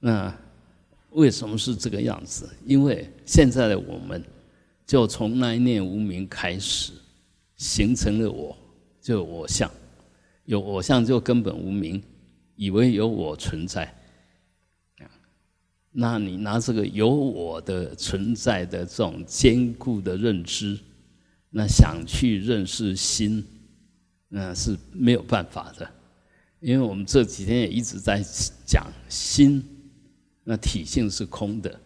那为什么是这个样子？因为现在的我们，就从那一念无名开始，形成了我，就我相，有我相就根本无名，以为有我存在。那你拿这个有我的存在的这种坚固的认知，那想去认识心，那是没有办法的，因为我们这几天也一直在讲心，那体性是空的，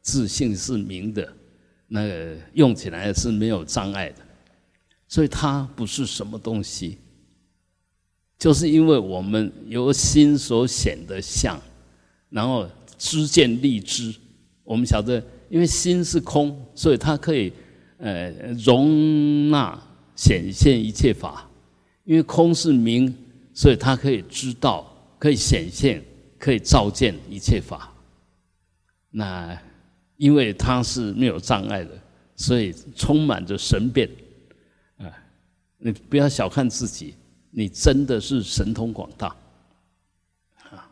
自性是明的，那个用起来是没有障碍的，所以它不是什么东西，就是因为我们由心所显的相，然后。知见立知，我们晓得，因为心是空，所以它可以呃容纳显现一切法。因为空是明，所以它可以知道，可以显现，可以照见一切法。那因为它是没有障碍的，所以充满着神变。啊，你不要小看自己，你真的是神通广大啊。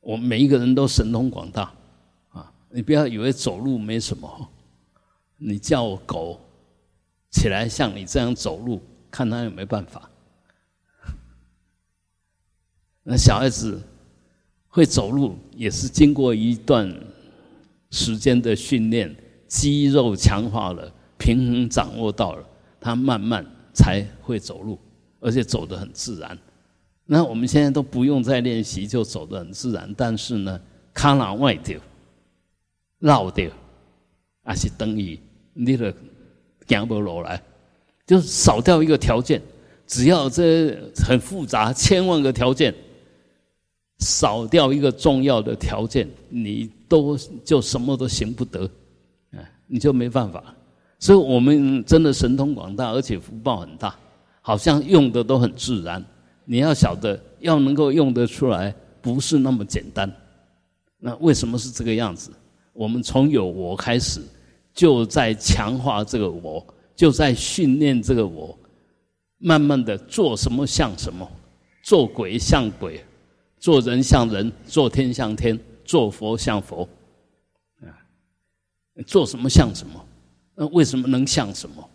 我们每一个人都神通广大，啊！你不要以为走路没什么，你叫狗起来像你这样走路，看它有没有办法。那小孩子会走路，也是经过一段时间的训练，肌肉强化了，平衡掌握到了，他慢慢才会走路，而且走得很自然。那我们现在都不用再练习，就走得很自然。但是呢，卡拉外掉、绕掉，还是等于你的行不落来，就少掉一个条件。只要这很复杂，千万个条件，少掉一个重要的条件，你都就什么都行不得，哎，你就没办法。所以我们真的神通广大，而且福报很大，好像用的都很自然。你要晓得，要能够用得出来，不是那么简单。那为什么是这个样子？我们从有我开始，就在强化这个我，就在训练这个我，慢慢的做什么像什么，做鬼像鬼，做人像人，做天像天，做佛像佛，啊，做什么像什么？那为什么能像什么？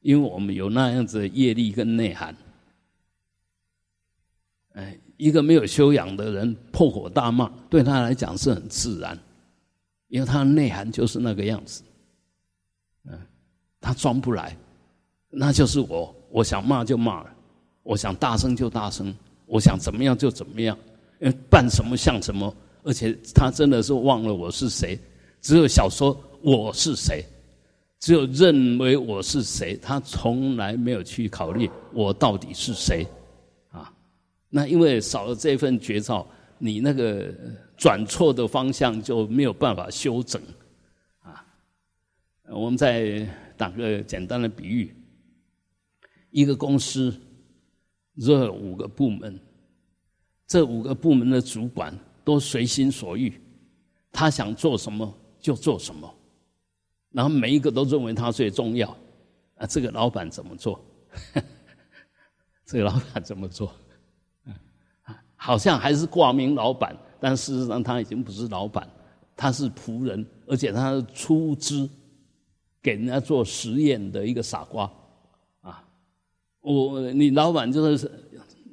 因为我们有那样子的业力跟内涵。哎，一个没有修养的人破口大骂，对他来讲是很自然，因为他的内涵就是那个样子。嗯，他装不来，那就是我，我想骂就骂了，我想大声就大声，我想怎么样就怎么样，扮什么像什么，而且他真的是忘了我是谁，只有小说我是谁，只有认为我是谁，他从来没有去考虑我到底是谁。啊那因为少了这份绝招，你那个转错的方向就没有办法修整，啊，我们再打个简单的比喻，一个公司这五个部门，这五个部门的主管都随心所欲，他想做什么就做什么，然后每一个都认为他最重要，啊，这个老板怎么做？这个老板怎么做？好像还是挂名老板，但事实上他已经不是老板，他是仆人，而且他是出资给人家做实验的一个傻瓜啊！我你老板就是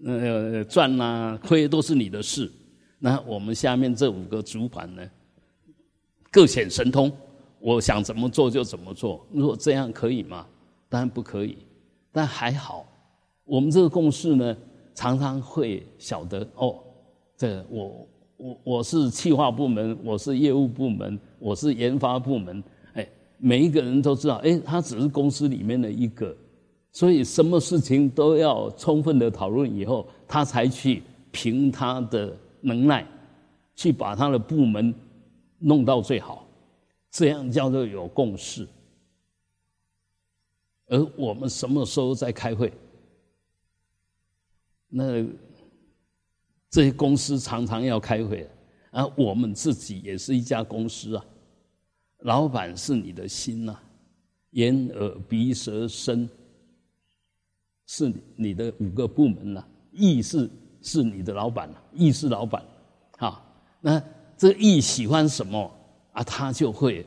呃赚啊亏都是你的事，那我们下面这五个主管呢，各显神通，我想怎么做就怎么做。如果这样可以吗？当然不可以，但还好，我们这个共识呢。常常会晓得哦，这我我我是企划部门，我是业务部门，我是研发部门，哎，每一个人都知道，哎，他只是公司里面的一个，所以什么事情都要充分的讨论以后，他才去凭他的能耐，去把他的部门弄到最好，这样叫做有共识。而我们什么时候在开会？那这些公司常常要开会，而我们自己也是一家公司啊。老板是你的心呐，眼耳鼻舌身是你的五个部门呐，意是是你的老板了，意是老板，啊，那这个意喜欢什么啊，他就会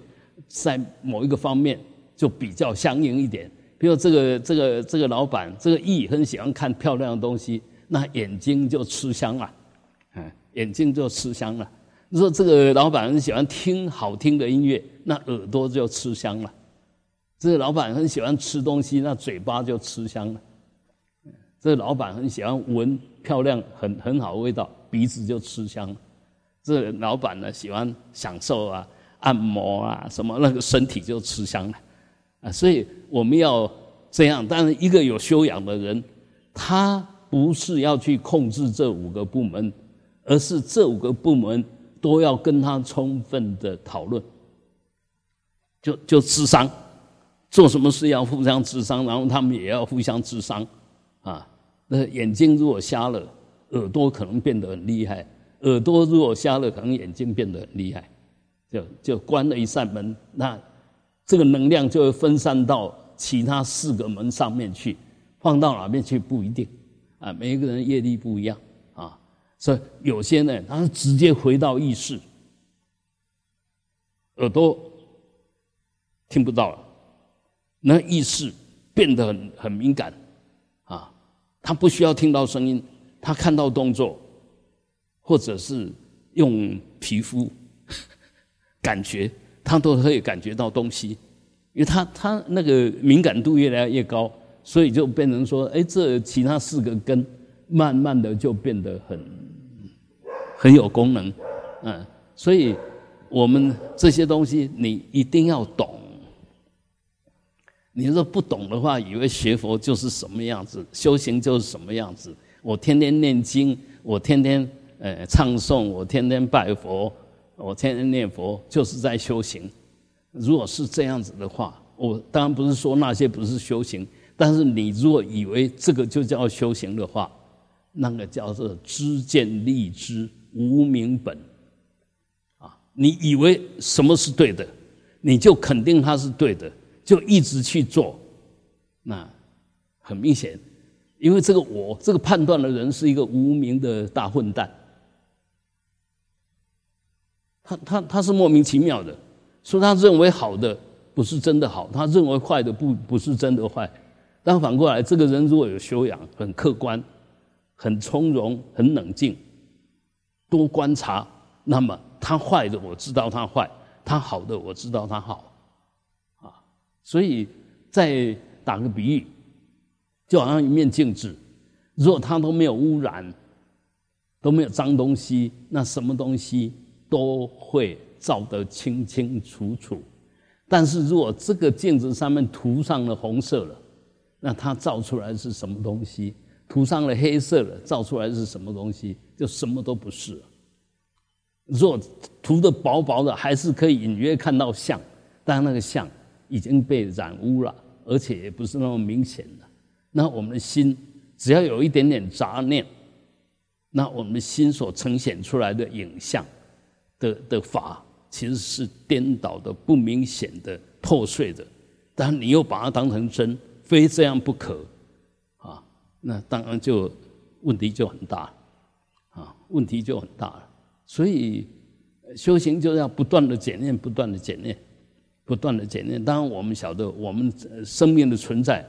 在某一个方面就比较相应一点。比如这个这个这个老板，这个意很喜欢看漂亮的东西，那眼睛就吃香了，嗯，眼睛就吃香了。你说这个老板很喜欢听好听的音乐，那耳朵就吃香了。这个老板很喜欢吃东西，那嘴巴就吃香了。这老板很喜欢闻漂亮、很很好的味道，鼻子就吃香了。这老板呢，喜欢享受啊，按摩啊，什么那个身体就吃香了。啊，所以我们要这样。但是一个有修养的人，他不是要去控制这五个部门，而是这五个部门都要跟他充分的讨论，就就智商。做什么事要互相智商，然后他们也要互相智商，啊，那眼睛如果瞎了，耳朵可能变得很厉害；耳朵如果瞎了，可能眼睛变得很厉害。就就关了一扇门，那这个能量就会分散到其他四个门上面去，放到哪边去不一定，啊，每一个人业力不一样啊，所以有些呢，他是直接回到意识，耳朵听不到了。那意识变得很很敏感，他不需要听到声音，他看到动作，或者是用皮肤 感觉，他都可以感觉到东西，因为他他那个敏感度越来越高，所以就变成说，哎，这其他四个根慢慢的就变得很很有功能，嗯，所以我们这些东西你一定要懂。你说不懂的话，以为学佛就是什么样子，修行就是什么样子。我天天念经，我天天呃唱诵，我天天拜佛，我天天念佛，就是在修行。如果是这样子的话，我当然不是说那些不是修行，但是你如果以为这个就叫修行的话，那个叫做知见立知无明本。啊，你以为什么是对的，你就肯定它是对的。就一直去做，那很明显，因为这个我这个判断的人是一个无名的大混蛋，他他他是莫名其妙的，说他认为好的不是真的好，他认为坏的不不是真的坏，但反过来，这个人如果有修养，很客观，很从容，很冷静，多观察，那么他坏的我知道他坏，他好的我知道他好。所以，再打个比喻，就好像一面镜子，如果它都没有污染，都没有脏东西，那什么东西都会照得清清楚楚。但是如果这个镜子上面涂上了红色了，那它照出来是什么东西？涂上了黑色了，照出来是什么东西？就什么都不是。了。若涂的薄薄的，还是可以隐约看到像，但那个像。已经被染污了，而且也不是那么明显的。那我们的心只要有一点点杂念，那我们的心所呈现出来的影像的的法，其实是颠倒的、不明显的、破碎的。但你又把它当成真，非这样不可啊！那当然就问题就很大啊，问题就很大了。所以修行就要不断的检验，不断的检验。不断的检验，当然我们晓得，我们生命的存在，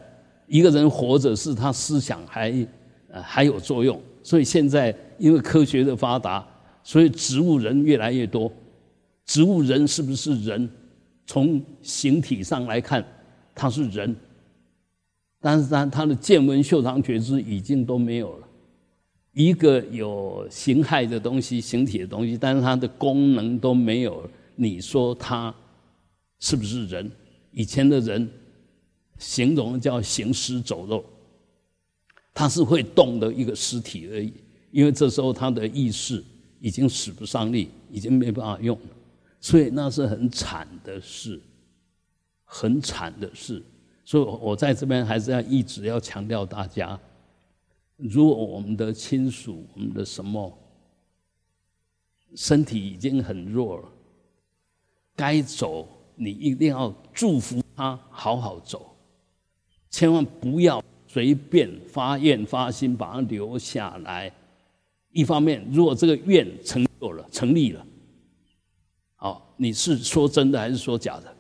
一个人活着是他思想还呃还有作用，所以现在因为科学的发达，所以植物人越来越多。植物人是不是人？从形体上来看，他是人，但是他他的见闻嗅尝觉知已经都没有了，一个有形骸的东西、形体的东西，但是它的功能都没有。你说他？是不是人？以前的人形容叫行尸走肉，他是会动的一个尸体而已。因为这时候他的意识已经使不上力，已经没办法用了，所以那是很惨的事，很惨的事。所以我在这边还是要一直要强调大家：如果我们的亲属、我们的什么身体已经很弱了，该走。你一定要祝福他好好走，千万不要随便发愿发心把他留下来。一方面，如果这个愿成就了、成立了，好，你是说真的还是说假的？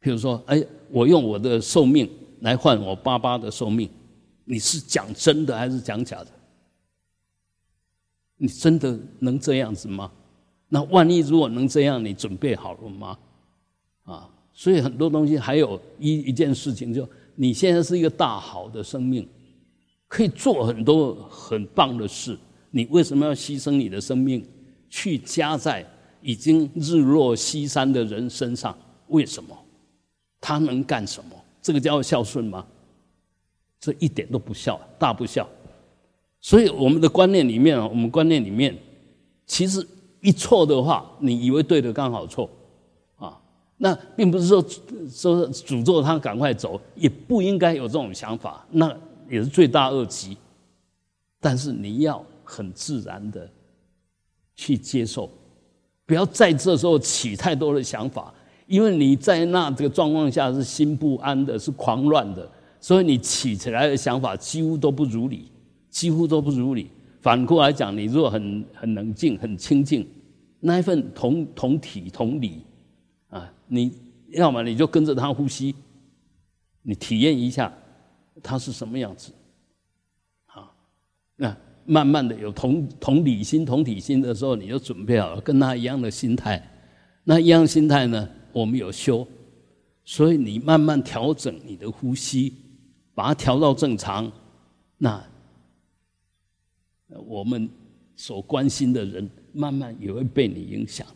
譬如说，哎，我用我的寿命来换我爸爸的寿命，你是讲真的还是讲假的？你真的能这样子吗？那万一如果能这样，你准备好了吗？啊，所以很多东西还有一一件事情，就你现在是一个大好的生命，可以做很多很棒的事，你为什么要牺牲你的生命去加在已经日落西山的人身上？为什么？他能干什么？这个叫孝顺吗？这一点都不孝，大不孝。所以我们的观念里面啊，我们观念里面，其实一错的话，你以为对的刚好错，啊，那并不是说说诅咒他赶快走，也不应该有这种想法，那也是罪大恶极。但是你要很自然的去接受，不要在这时候起太多的想法。因为你在那这个状况下是心不安的，是狂乱的，所以你起起来的想法几乎都不如理，几乎都不如理。反过来讲，你如果很很冷静、很清静，那一份同同体同理啊，你要么你就跟着他呼吸，你体验一下他是什么样子，啊，那慢慢的有同同理心、同体心的时候，你就准备好了跟他一样的心态，那一样心态呢？我们有修，所以你慢慢调整你的呼吸，把它调到正常，那我们所关心的人慢慢也会被你影响，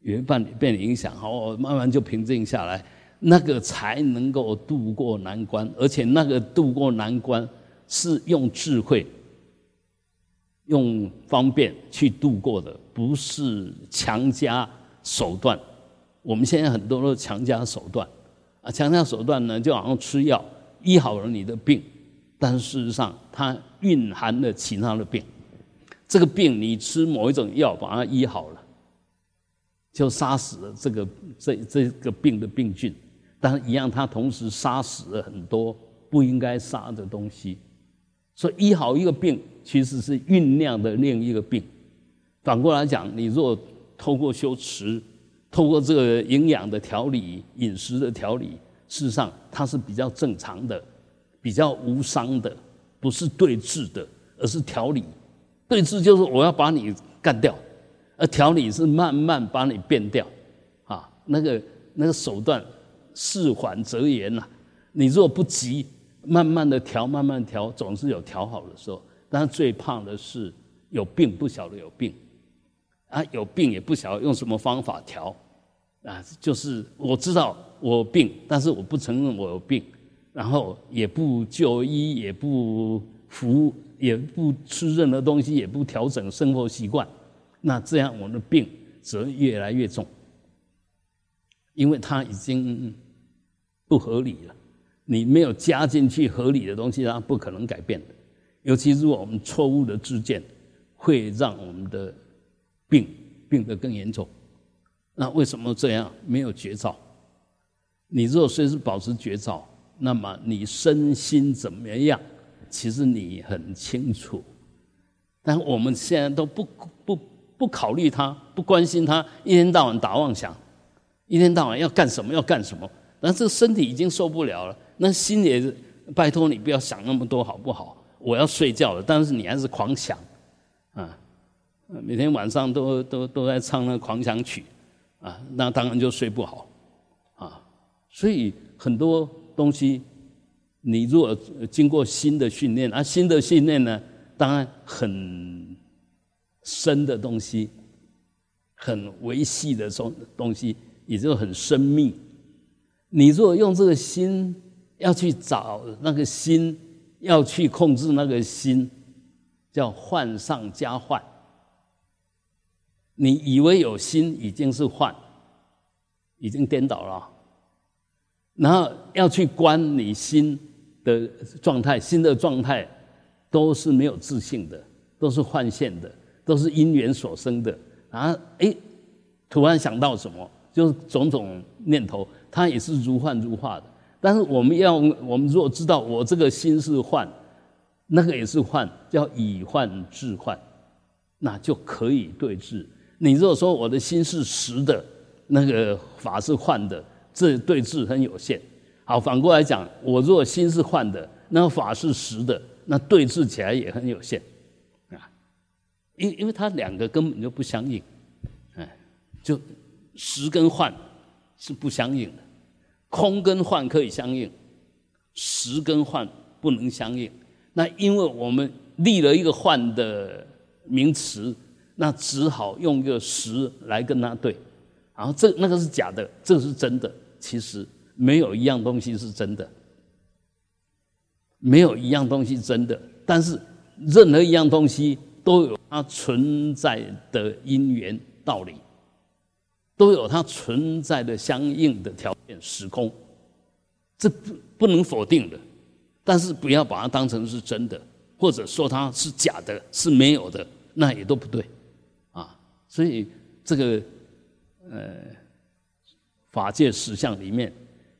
也会被你被你影响，好，慢慢就平静下来，那个才能够渡过难关，而且那个渡过难关是用智慧、用方便去度过的，不是强加手段。我们现在很多都是强加手段，啊，强加手段呢，就好像吃药医好了你的病，但事实上它蕴含了其他的病。这个病你吃某一种药把它医好了，就杀死了这个这这个病的病菌，但是一样它同时杀死了很多不应该杀的东西。所以医好一个病，其实是酝酿的另一个病。反过来讲，你若透过修持。透过这个营养的调理、饮食的调理，事实上它是比较正常的、比较无伤的，不是对峙的，而是调理。对峙就是我要把你干掉，而调理是慢慢把你变掉。啊，那个那个手段，事缓则圆呐。你如果不急，慢慢的调，慢慢调，总是有调好的时候。但是最怕的是有病不晓得有病，啊，有病也不晓得用什么方法调。啊，就是我知道我有病，但是我不承认我有病，然后也不就医，也不服，也不吃任何东西，也不调整生活习惯，那这样我的病则越来越重，因为它已经不合理了。你没有加进去合理的东西，它不可能改变的。尤其是我们错误的自见，会让我们的病病得更严重。那为什么这样？没有绝招。你若随时保持绝招，那么你身心怎么样？其实你很清楚。但我们现在都不不不考虑他，不关心他，一天到晚打妄想，一天到晚要干什么要干什么。那这身体已经受不了了，那心也是拜托你不要想那么多好不好？我要睡觉了，但是你还是狂想，啊，每天晚上都都都在唱那狂想曲。啊，那当然就睡不好，啊，所以很多东西，你如果经过新的训练，啊，新的训练呢，当然很深的东西，很维系的东东西，也就很生命。你如果用这个心要去找那个心，要去控制那个心，叫患上加患。你以为有心已经是幻，已经颠倒了，然后要去观你心的状态，心的状态都是没有自信的，都是幻现的，都是因缘所生的。啊，哎，突然想到什么，就是种种念头，它也是如幻如化的。但是我们要，我们如果知道我这个心是幻，那个也是幻，叫以幻治幻，那就可以对治。你如果说我的心是实的，那个法是幻的，这对治很有限。好，反过来讲，我如果心是幻的，那法是实的，那对治起来也很有限啊。因因为它两个根本就不相应，哎，就实跟幻是不相应的，空跟幻可以相应，实跟幻不能相应。那因为我们立了一个幻的名词。那只好用一个实来跟他对，然后这那个是假的，这个是真的。其实没有一样东西是真的，没有一样东西真的。但是任何一样东西都有它存在的因缘道理，都有它存在的相应的条件时空，这不不能否定的。但是不要把它当成是真的，或者说它是假的，是没有的，那也都不对啊。所以这个呃法界实相里面，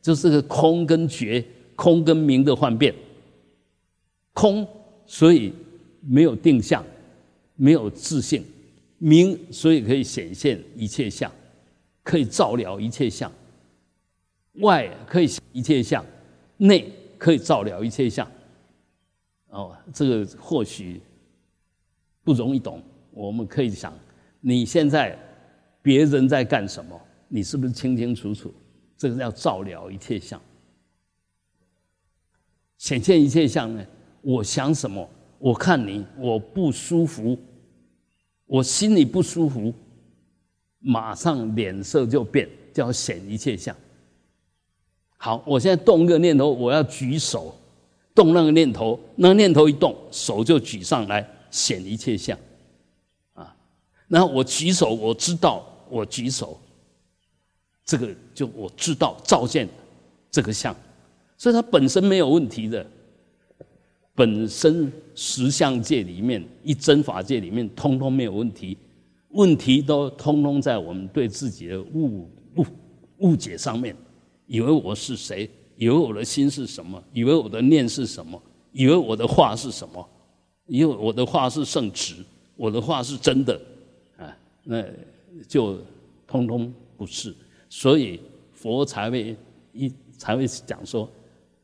就是个空跟觉、空跟明的幻变。空，所以没有定向，没有自性；明，所以可以显现一切相，可以照了一切相。外可以一切相，内可以照了一切相。哦，这个或许不容易懂，我们可以想。你现在别人在干什么？你是不是清清楚楚？这个叫照了一切相，显现一切相呢？我想什么？我看你，我不舒服，我心里不舒服，马上脸色就变，叫显一切相。好，我现在动一个念头，我要举手，动那个念头，那个念头一动，手就举上来，显一切相。啊那我举手，我知道我举手，这个就我知道照见这个相，所以它本身没有问题的。本身实相界里面，一真法界里面，通通没有问题，问题都通通在我们对自己的误误误解上面，以为我是谁，以为我的心是什么，以为我的念是什么，以为我的话是什么，以为我的话是圣旨，我的话是真的。啊那就通通不是，所以佛才会一才会讲说，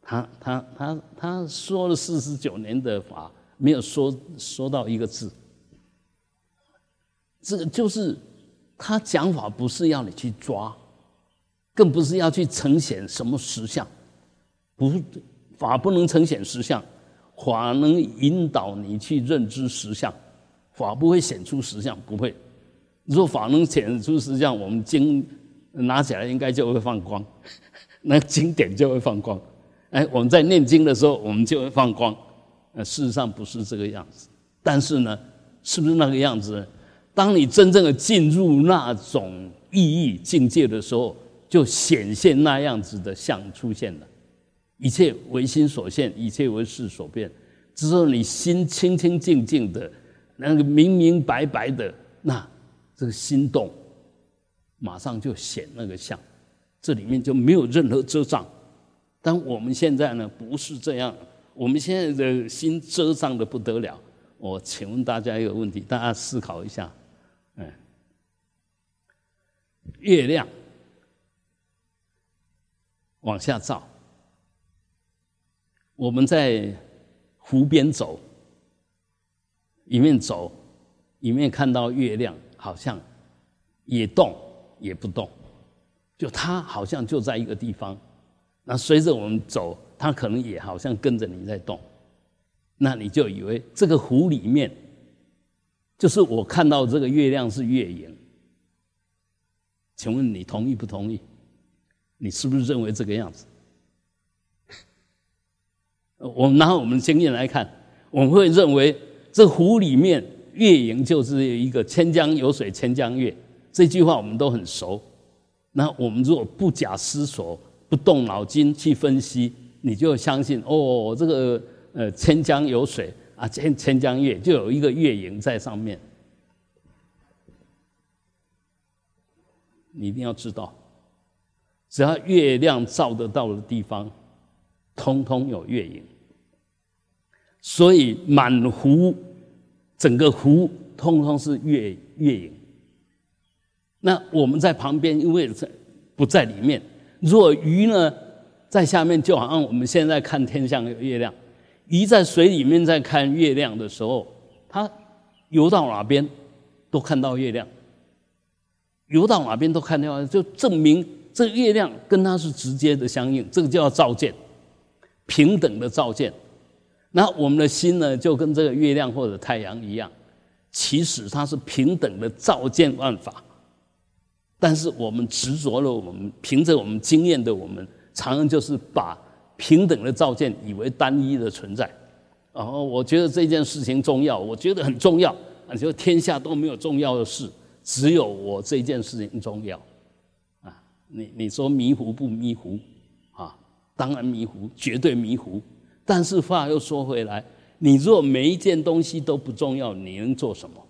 他他他他说了四十九年的法，没有说说到一个字。这个就是他讲法不是要你去抓，更不是要去呈现什么实相，不法不能呈现实相，法能引导你去认知实相，法不会显出实相，不会。如果法能显出实相，我们经拿起来应该就会放光，那经典就会放光。哎，我们在念经的时候，我们就会放光。呃，事实上不是这个样子，但是呢，是不是那个样子？当你真正的进入那种意义境界的时候，就显现那样子的相出现了。一切唯心所现，一切为事所变。只有你心清清净净的，那个明明白白的那。这个心动，马上就显那个相，这里面就没有任何遮障。但我们现在呢，不是这样，我们现在的心遮障的不得了。我请问大家一个问题，大家思考一下，嗯，月亮往下照，我们在湖边走，一面走，一面看到月亮。好像也动也不动，就它好像就在一个地方。那随着我们走，它可能也好像跟着你在动。那你就以为这个湖里面，就是我看到这个月亮是月影。请问你同意不同意？你是不是认为这个样子？我们拿我们经验来看，我们会认为这湖里面。月影就是一个“千江有水千江月”这句话，我们都很熟。那我们如果不假思索、不动脑筋去分析，你就相信哦，这个呃“千江有水”啊，“千千江月”就有一个月影在上面。你一定要知道，只要月亮照得到的地方，通通有月影。所以满湖。整个湖通通是月月影，那我们在旁边，因为在不在里面。若鱼呢，在下面就好像我们现在看天上的月亮，鱼在水里面在看月亮的时候，它游到哪边都看到月亮，游到哪边都看到，就证明这月亮跟它是直接的相应，这个叫照见，平等的照见。那我们的心呢，就跟这个月亮或者太阳一样，其实它是平等的照见万法。但是我们执着了，我们凭着我们经验的，我们常常就是把平等的照见以为单一的存在。然后，我觉得这件事情重要，我觉得很重要。啊，就天下都没有重要的事，只有我这件事情重要。啊，你你说迷糊不迷糊？啊，当然迷糊，绝对迷糊。但是话又说回来，你若每一件东西都不重要，你能做什么？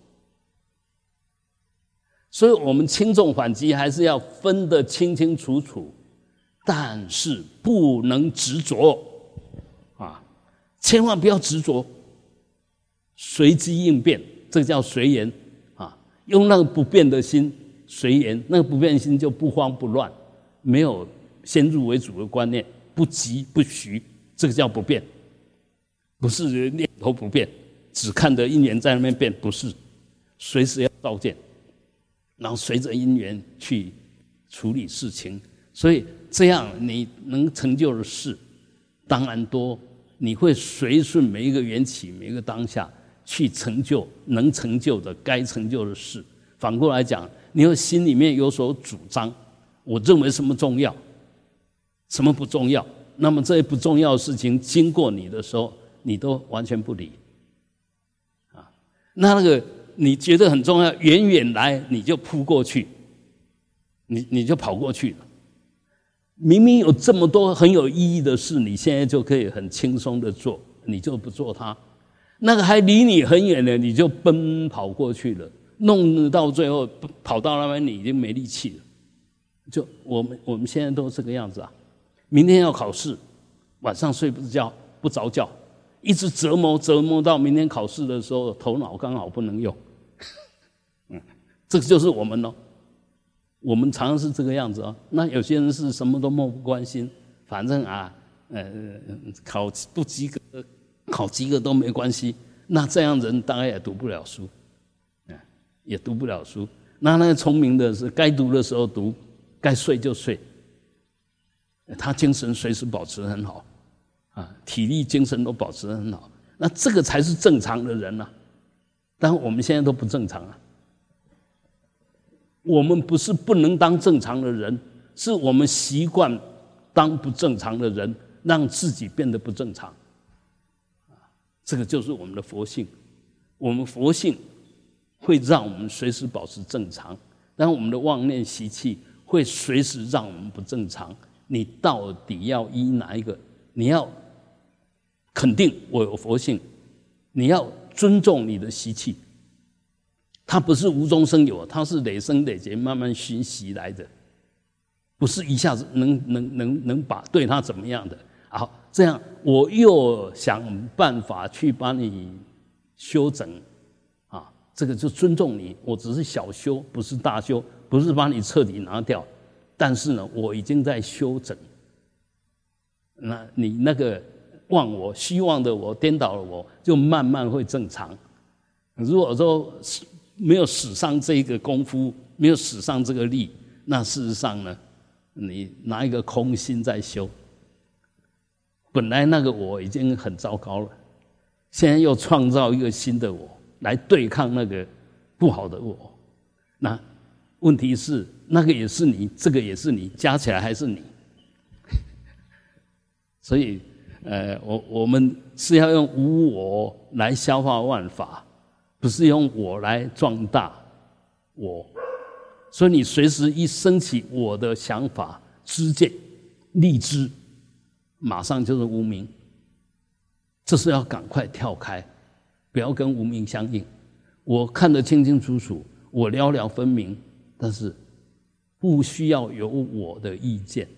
所以我们轻重缓急还是要分得清清楚楚，但是不能执着，啊，千万不要执着，随机应变，这个叫随缘，啊，用那个不变的心随缘，那个不变心就不慌不乱，没有先入为主的观念，不急不徐，这个叫不变，不是念头不变，只看得一年在那边变，不是，随时要照见。然后随着因缘去处理事情，所以这样你能成就的事当然多。你会随顺每一个缘起、每一个当下去成就能成就的、该成就的事。反过来讲，你要心里面有所主张，我认为什么重要，什么不重要，那么这些不重要的事情经过你的时候，你都完全不理。啊，那那个。你觉得很重要，远远来你就扑过去，你你就跑过去了。明明有这么多很有意义的事，你现在就可以很轻松的做，你就不做它。那个还离你很远的，你就奔跑过去了，弄到最后跑到那边你已经没力气了。就我们我们现在都这个样子啊。明天要考试，晚上睡不着觉不着觉。一直折磨折磨到明天考试的时候，头脑刚好不能用。嗯，这个就是我们喽。我们常常是这个样子哦。那有些人是什么都漠不关心，反正啊，呃，考不及格，考及格都没关系。那这样人当然也读不了书，嗯，也读不了书。那那个聪明的是该读的时候读，该睡就睡，他精神随时保持很好。啊，体力、精神都保持得很好，那这个才是正常的人呐。但我们现在都不正常啊。我们不是不能当正常的人，是我们习惯当不正常的人，让自己变得不正常。啊，这个就是我们的佛性。我们佛性会让我们随时保持正常，但我们的妄念习气会随时让我们不正常。你到底要依哪一个？你要。肯定我有佛性，你要尊重你的习气。它不是无中生有，它是累生累劫慢慢熏习来的，不是一下子能能能能把对他怎么样的。好，这样我又想办法去帮你修整，啊，这个就尊重你。我只是小修，不是大修，不是把你彻底拿掉，但是呢，我已经在修整。那你那个。忘我希望的我颠倒了，我就慢慢会正常。如果说没有使上这一个功夫，没有使上这个力，那事实上呢，你拿一个空心在修，本来那个我已经很糟糕了，现在又创造一个新的我来对抗那个不好的我，那问题是那个也是你，这个也是你，加起来还是你，所以。呃，我我们是要用无我来消化万法，不是用我来壮大我。所以你随时一升起我的想法、知见、立知，马上就是无名。这是要赶快跳开，不要跟无名相应。我看得清清楚楚，我了了分明，但是不需要有我的意见。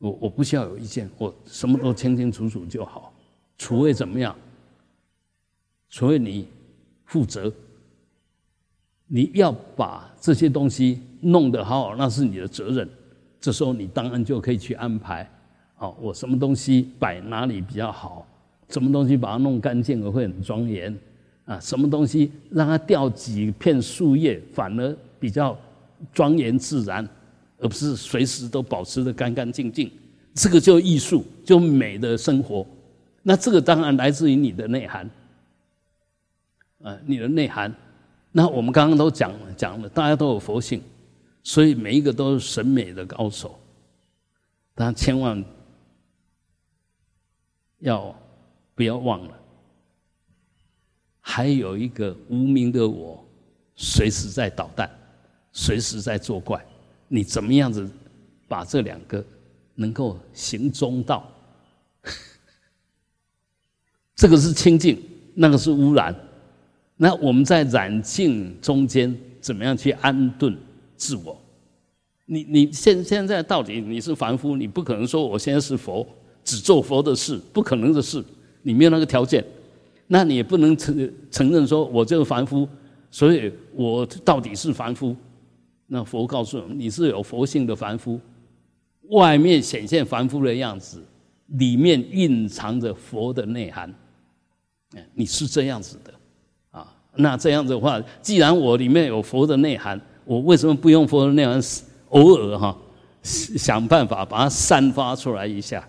我我不需要有意见，我什么都清清楚楚就好。除非怎么样？除非你负责，你要把这些东西弄得好好，那是你的责任。这时候你当然就可以去安排，好，我什么东西摆哪里比较好，什么东西把它弄干净了会很庄严，啊，什么东西让它掉几片树叶反而比较庄严自然，而不是随时都保持的干干净净。这个就艺术，就美的生活。那这个当然来自于你的内涵，啊，你的内涵。那我们刚刚都讲了，讲了，大家都有佛性。所以每一个都是审美的高手，但千万要不要忘了，还有一个无名的我，随时在捣蛋，随时在作怪。你怎么样子把这两个能够行中道？这个是清净，那个是污染。那我们在染净中间，怎么样去安顿？自我，你你现现在到底你是凡夫，你不可能说我现在是佛，只做佛的事，不可能的事，你没有那个条件，那你也不能承承认说我就是凡夫，所以我到底是凡夫。那佛告诉我们，你是有佛性的凡夫，外面显现凡夫的样子，里面蕴藏着佛的内涵，你是这样子的啊。那这样的话，既然我里面有佛的内涵。我为什么不用佛的内涵偶尔哈想办法把它散发出来一下，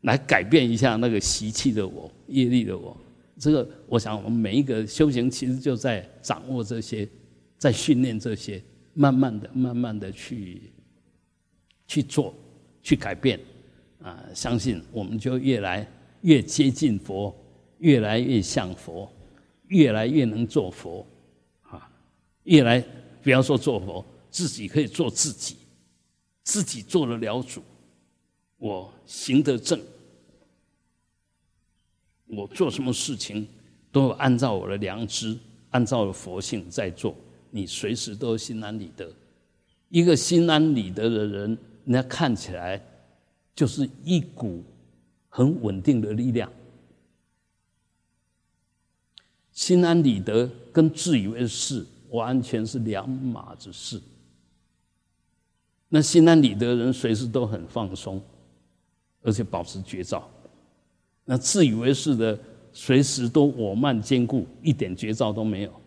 来改变一下那个习气的我、业力的我？这个，我想我们每一个修行其实就在掌握这些，在训练这些，慢慢的、慢慢的去去做、去改变啊！相信我们就越来越接近佛，越来越像佛，越来越能做佛啊！越来。不要说做佛，自己可以做自己，自己做了了主，我行得正，我做什么事情都按照我的良知，按照佛性在做，你随时都心安理得。一个心安理得的人，人家看起来就是一股很稳定的力量。心安理得跟自以为是。完全是两码子事。那心安理得人随时都很放松，而且保持绝照。那自以为是的，随时都我慢坚固，一点绝照都没有。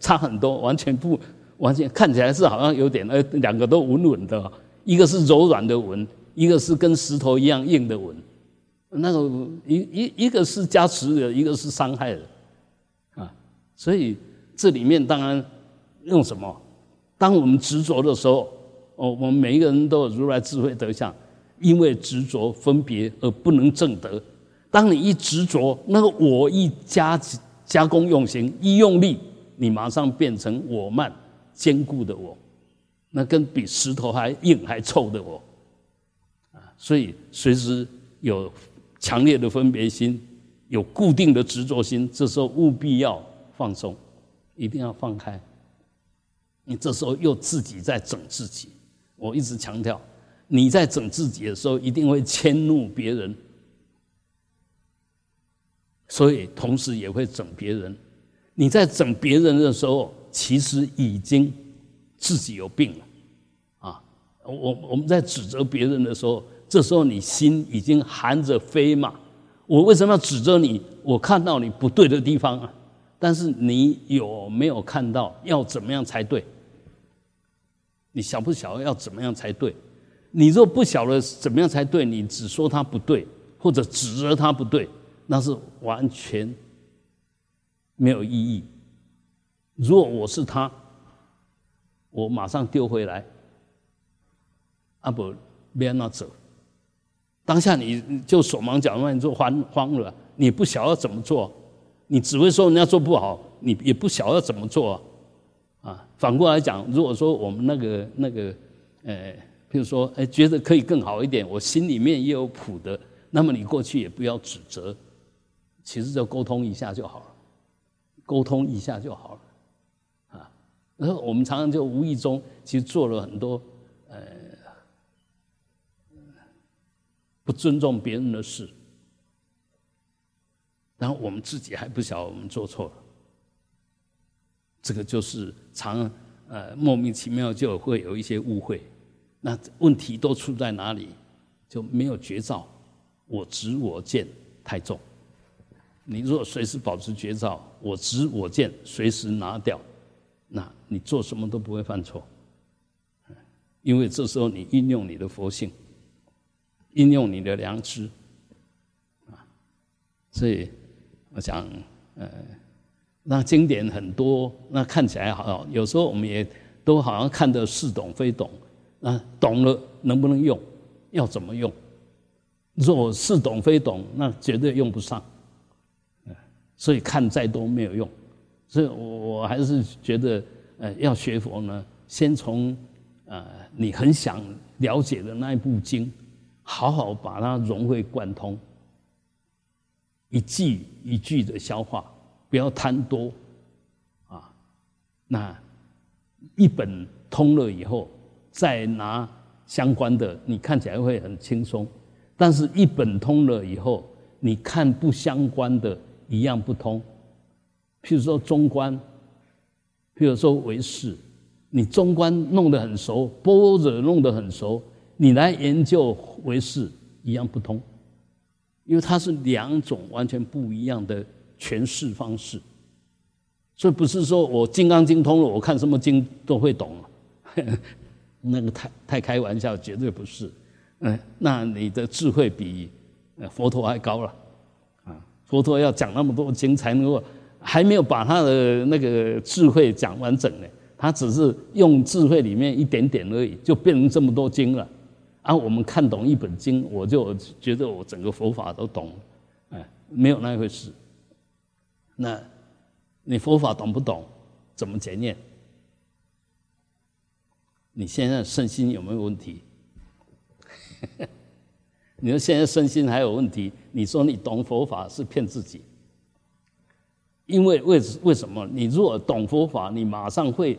差很多，完全不完全看起来是好像有点呃，两个都稳稳的，一个是柔软的稳，一个是跟石头一样硬的稳。那个一一一个是加持的，一个是伤害的。啊所以这里面当然用什么？当我们执着的时候，哦，我们每一个人都有如来智慧德相，因为执着分别而不能正德。当你一执着，那个我一加加工用心，一用力，你马上变成我慢坚固的我，那跟比石头还硬还臭的我啊！所以随时有强烈的分别心，有固定的执着心，这时候务必要。放松，一定要放开。你这时候又自己在整自己。我一直强调，你在整自己的时候，一定会迁怒别人，所以同时也会整别人。你在整别人的时候，其实已经自己有病了。啊，我我们在指责别人的时候，这时候你心已经含着飞马。我为什么要指责你？我看到你不对的地方啊。但是你有没有看到要怎么样才对？你晓不晓得要怎么样才对？你若不晓得怎么样才对，你只说他不对，或者指责他不对，那是完全没有意义。如果我是他，我马上丢回来，啊不，别让他走。当下你就手忙脚乱，就慌慌了，你不晓得怎么做。你只会说人家做不好，你也不晓得怎么做啊。反过来讲，如果说我们那个那个，呃，比如说，哎，觉得可以更好一点，我心里面也有谱的，那么你过去也不要指责，其实就沟通一下就好了，沟通一下就好了，啊。然后我们常常就无意中其实做了很多呃不尊重别人的事。然后我们自己还不晓得我们做错了，这个就是常呃莫名其妙就会有一些误会。那问题都出在哪里？就没有觉照，我执我见太重。你若随时保持觉照，我执我见随时拿掉，那你做什么都不会犯错。因为这时候你运用你的佛性，运用你的良知，啊，所以我想，呃，那经典很多，那看起来好，有时候我们也都好像看得似懂非懂，那，懂了能不能用？要怎么用？若似懂非懂，那绝对用不上。所以看再多没有用。所以我还是觉得，呃，要学佛呢，先从。呃，你很想了解的那一部经，好好把它融会贯通，一句一句的消化，不要贪多，啊，那一本通了以后，再拿相关的，你看起来会很轻松，但是一本通了以后，你看不相关的一样不通，譬如说中观，譬如说唯识。你中观弄得很熟，般若弄得很熟，你来研究唯识一样不通，因为它是两种完全不一样的诠释方式。所以不是说我《金刚经》通了，我看什么经都会懂了，那个太太开玩笑，绝对不是。嗯，那你的智慧比佛陀还高了！佛陀要讲那么多经才能够，还没有把他的那个智慧讲完整呢。他只是用智慧里面一点点而已，就变成这么多经了。啊，我们看懂一本经，我就觉得我整个佛法都懂，哎，没有那回事。那，你佛法懂不懂？怎么检验？你现在身心有没有问题？你说现在身心还有问题，你说你懂佛法是骗自己。因为为为什么？你如果懂佛法，你马上会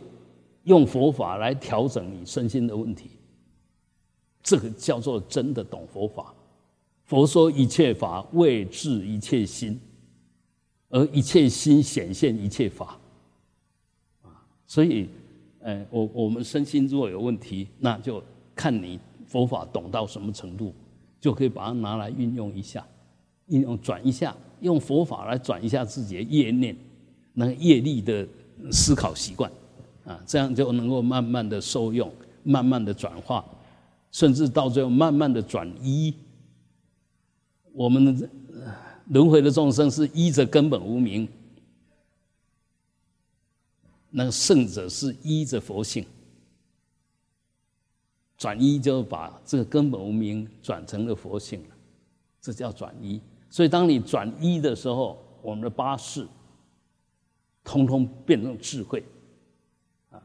用佛法来调整你身心的问题。这个叫做真的懂佛法。佛说一切法为治一切心，而一切心显现一切法。啊，所以，呃，我我们身心如果有问题，那就看你佛法懂到什么程度，就可以把它拿来运用一下，运用转一下。用佛法来转一下自己的业念，那个业力的思考习惯，啊，这样就能够慢慢的受用，慢慢的转化，甚至到最后慢慢的转依。我们的轮回的众生是依着根本无名，那个圣者是依着佛性，转一就把这个根本无名转成了佛性了，这叫转一。所以，当你转一的时候，我们的八识通通变成智慧，啊，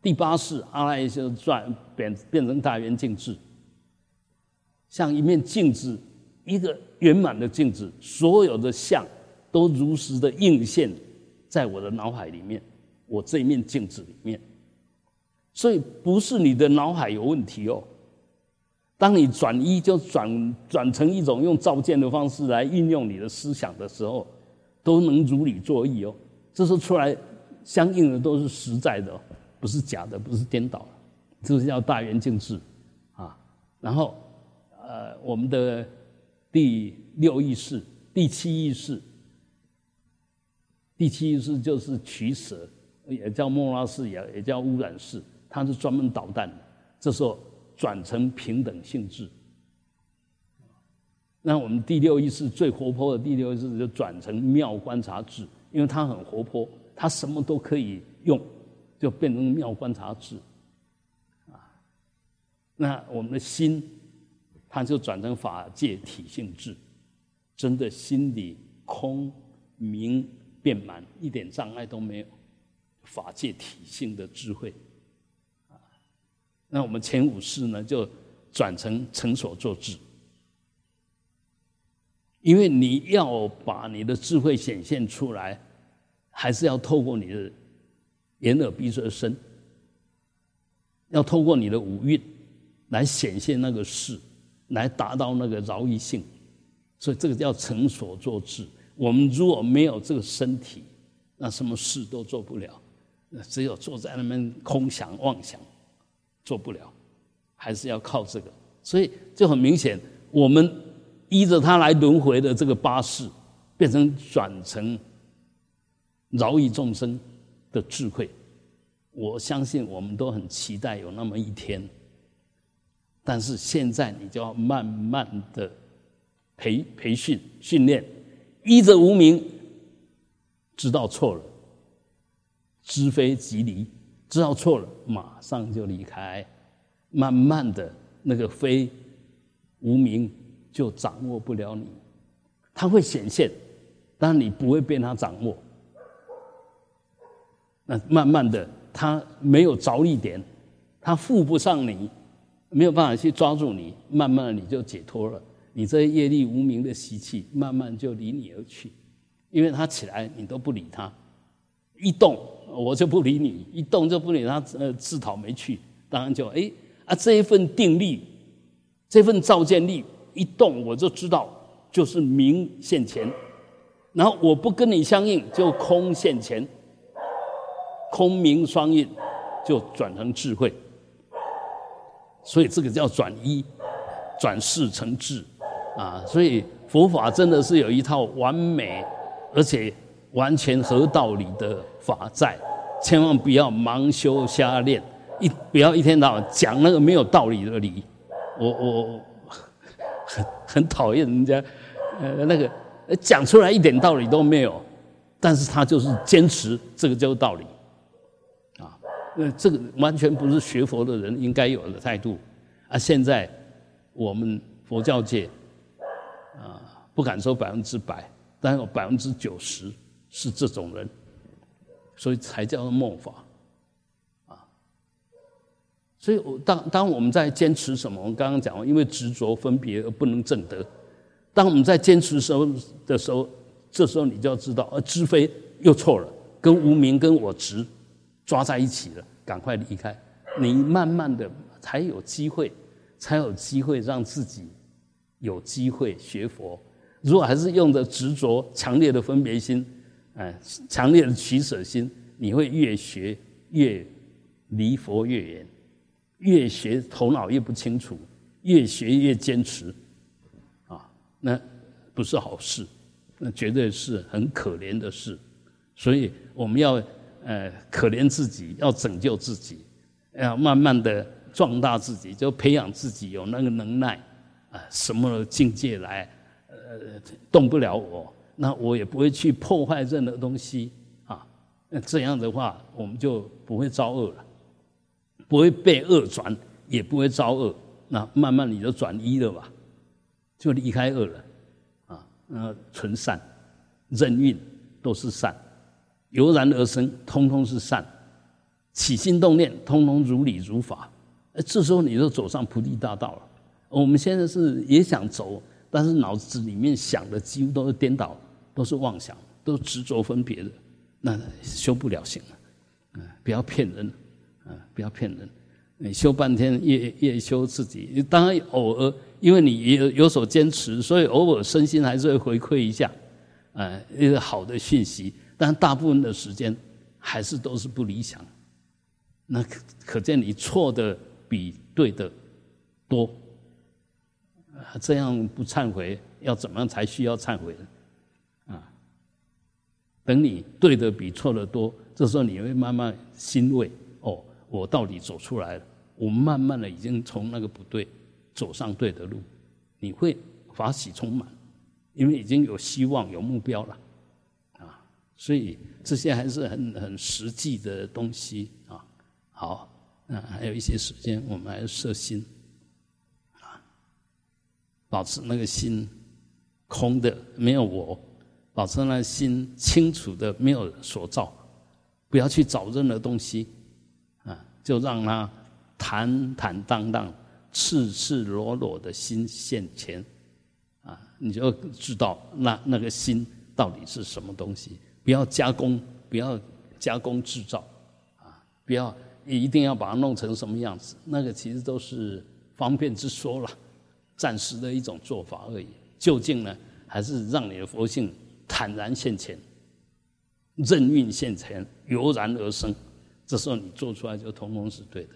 第八识阿赖耶就转变变成大圆镜智，像一面镜子，一个圆满的镜子，所有的相都如实的映现在我的脑海里面，我这一面镜子里面，所以不是你的脑海有问题哦。当你转一就转转成一种用造见的方式来运用你的思想的时候，都能如理作意哦。这时候出来相应的都是实在的，不是假的，不是颠倒的，这是叫大圆镜智啊。然后呃，我们的第六意识、第七意识、第七意识就是取舍，也叫莫拉式，也也叫污染式，它是专门导弹的。这时候。转成平等性质，那我们第六意识最活泼的第六意识就转成妙观察智，因为它很活泼，它什么都可以用，就变成妙观察智。啊，那我们的心，它就转成法界体性智，真的心里空明遍满，一点障碍都没有，法界体性的智慧。那我们前五世呢，就转成成所作智，因为你要把你的智慧显现出来，还是要透过你的眼耳鼻舌身，要透过你的五蕴来显现那个事，来达到那个饶益性，所以这个叫成所作智。我们如果没有这个身体，那什么事都做不了，只有坐在那边空想妄想，做不了，还是要靠这个。所以就很明显，我们依着他来轮回的这个八世，变成转成饶益众生的智慧。我相信我们都很期待有那么一天，但是现在你就要慢慢的培培训训练，依着无名，知道错了，知非即离，知道错了马上就离开，慢慢的那个非无名就掌握不了你，它会显现，但你不会被它掌握，那慢慢的。他没有着力点，他附不上你，没有办法去抓住你，慢慢的你就解脱了。你这业力无名的习气，慢慢就离你而去，因为他起来你都不理他，一动我就不理你，一动就不理他，呃，自讨没趣。当然就哎啊，这一份定力，这份照见力一动，我就知道就是明现前，然后我不跟你相应，就空现前。空明双印，就转成智慧，所以这个叫转一，转世成智，啊，所以佛法真的是有一套完美而且完全合道理的法在，千万不要盲修瞎练，一不要一天到晚讲那个没有道理的理，我我很很讨厌人家，呃那个讲出来一点道理都没有，但是他就是坚持这个就是道理。啊那这个完全不是学佛的人应该有的态度，啊！现在我们佛教界啊，不敢说百分之百，但有百分之九十是这种人，所以才叫做末法啊。所以，我当当我们在坚持什么？我们刚刚讲了，因为执着分别而不能证得。当我们在坚持时候的时候，这时候你就要知道，啊，知非又错了，跟无名跟我执。抓在一起了，赶快离开！你慢慢的才有机会，才有机会让自己有机会学佛。如果还是用着执着、强烈的分别心，哎，强烈的取舍心，你会越学越离佛越远，越学头脑越不清楚，越学越坚持，啊，那不是好事，那绝对是很可怜的事。所以我们要。呃，可怜自己，要拯救自己，要慢慢的壮大自己，就培养自己有那个能耐啊，什么境界来，呃，动不了我，那我也不会去破坏任何东西啊。那这样的话，我们就不会遭恶了，不会被恶转，也不会遭恶。那慢慢你就转一了吧，就离开恶了啊，那纯善，任运都是善。油然而生，通通是善；起心动念，通通如理如法。哎，这时候你就走上菩提大道了。我们现在是也想走，但是脑子里面想的几乎都是颠倒，都是妄想，都执着分别的，那修不了行了。嗯，不要骗人，嗯，不要骗人。你修半天，越越修自己。当然偶尔，因为你有有所坚持，所以偶尔身心还是会回馈一下，呃，一个好的讯息。但大部分的时间还是都是不理想，那可可见你错的比对的多，这样不忏悔，要怎么样才需要忏悔呢？等你对的比错的多，这时候你会慢慢欣慰，哦，我到底走出来了，我慢慢的已经从那个不对走上对的路，你会法喜充满，因为已经有希望有目标了。啊所以这些还是很很实际的东西啊。好，那还有一些时间，我们还是摄心啊，保持那个心空的，没有我，保持那心清楚的，没有所造，不要去找任何东西啊，就让它坦坦荡荡、赤赤裸裸的心现前啊，你就知道那那个心到底是什么东西。不要加工，不要加工制造，啊，不要一定要把它弄成什么样子，那个其实都是方便之说了，暂时的一种做法而已。究竟呢，还是让你的佛性坦然现前，任运现前，油然而生。这时候你做出来就通通是对的。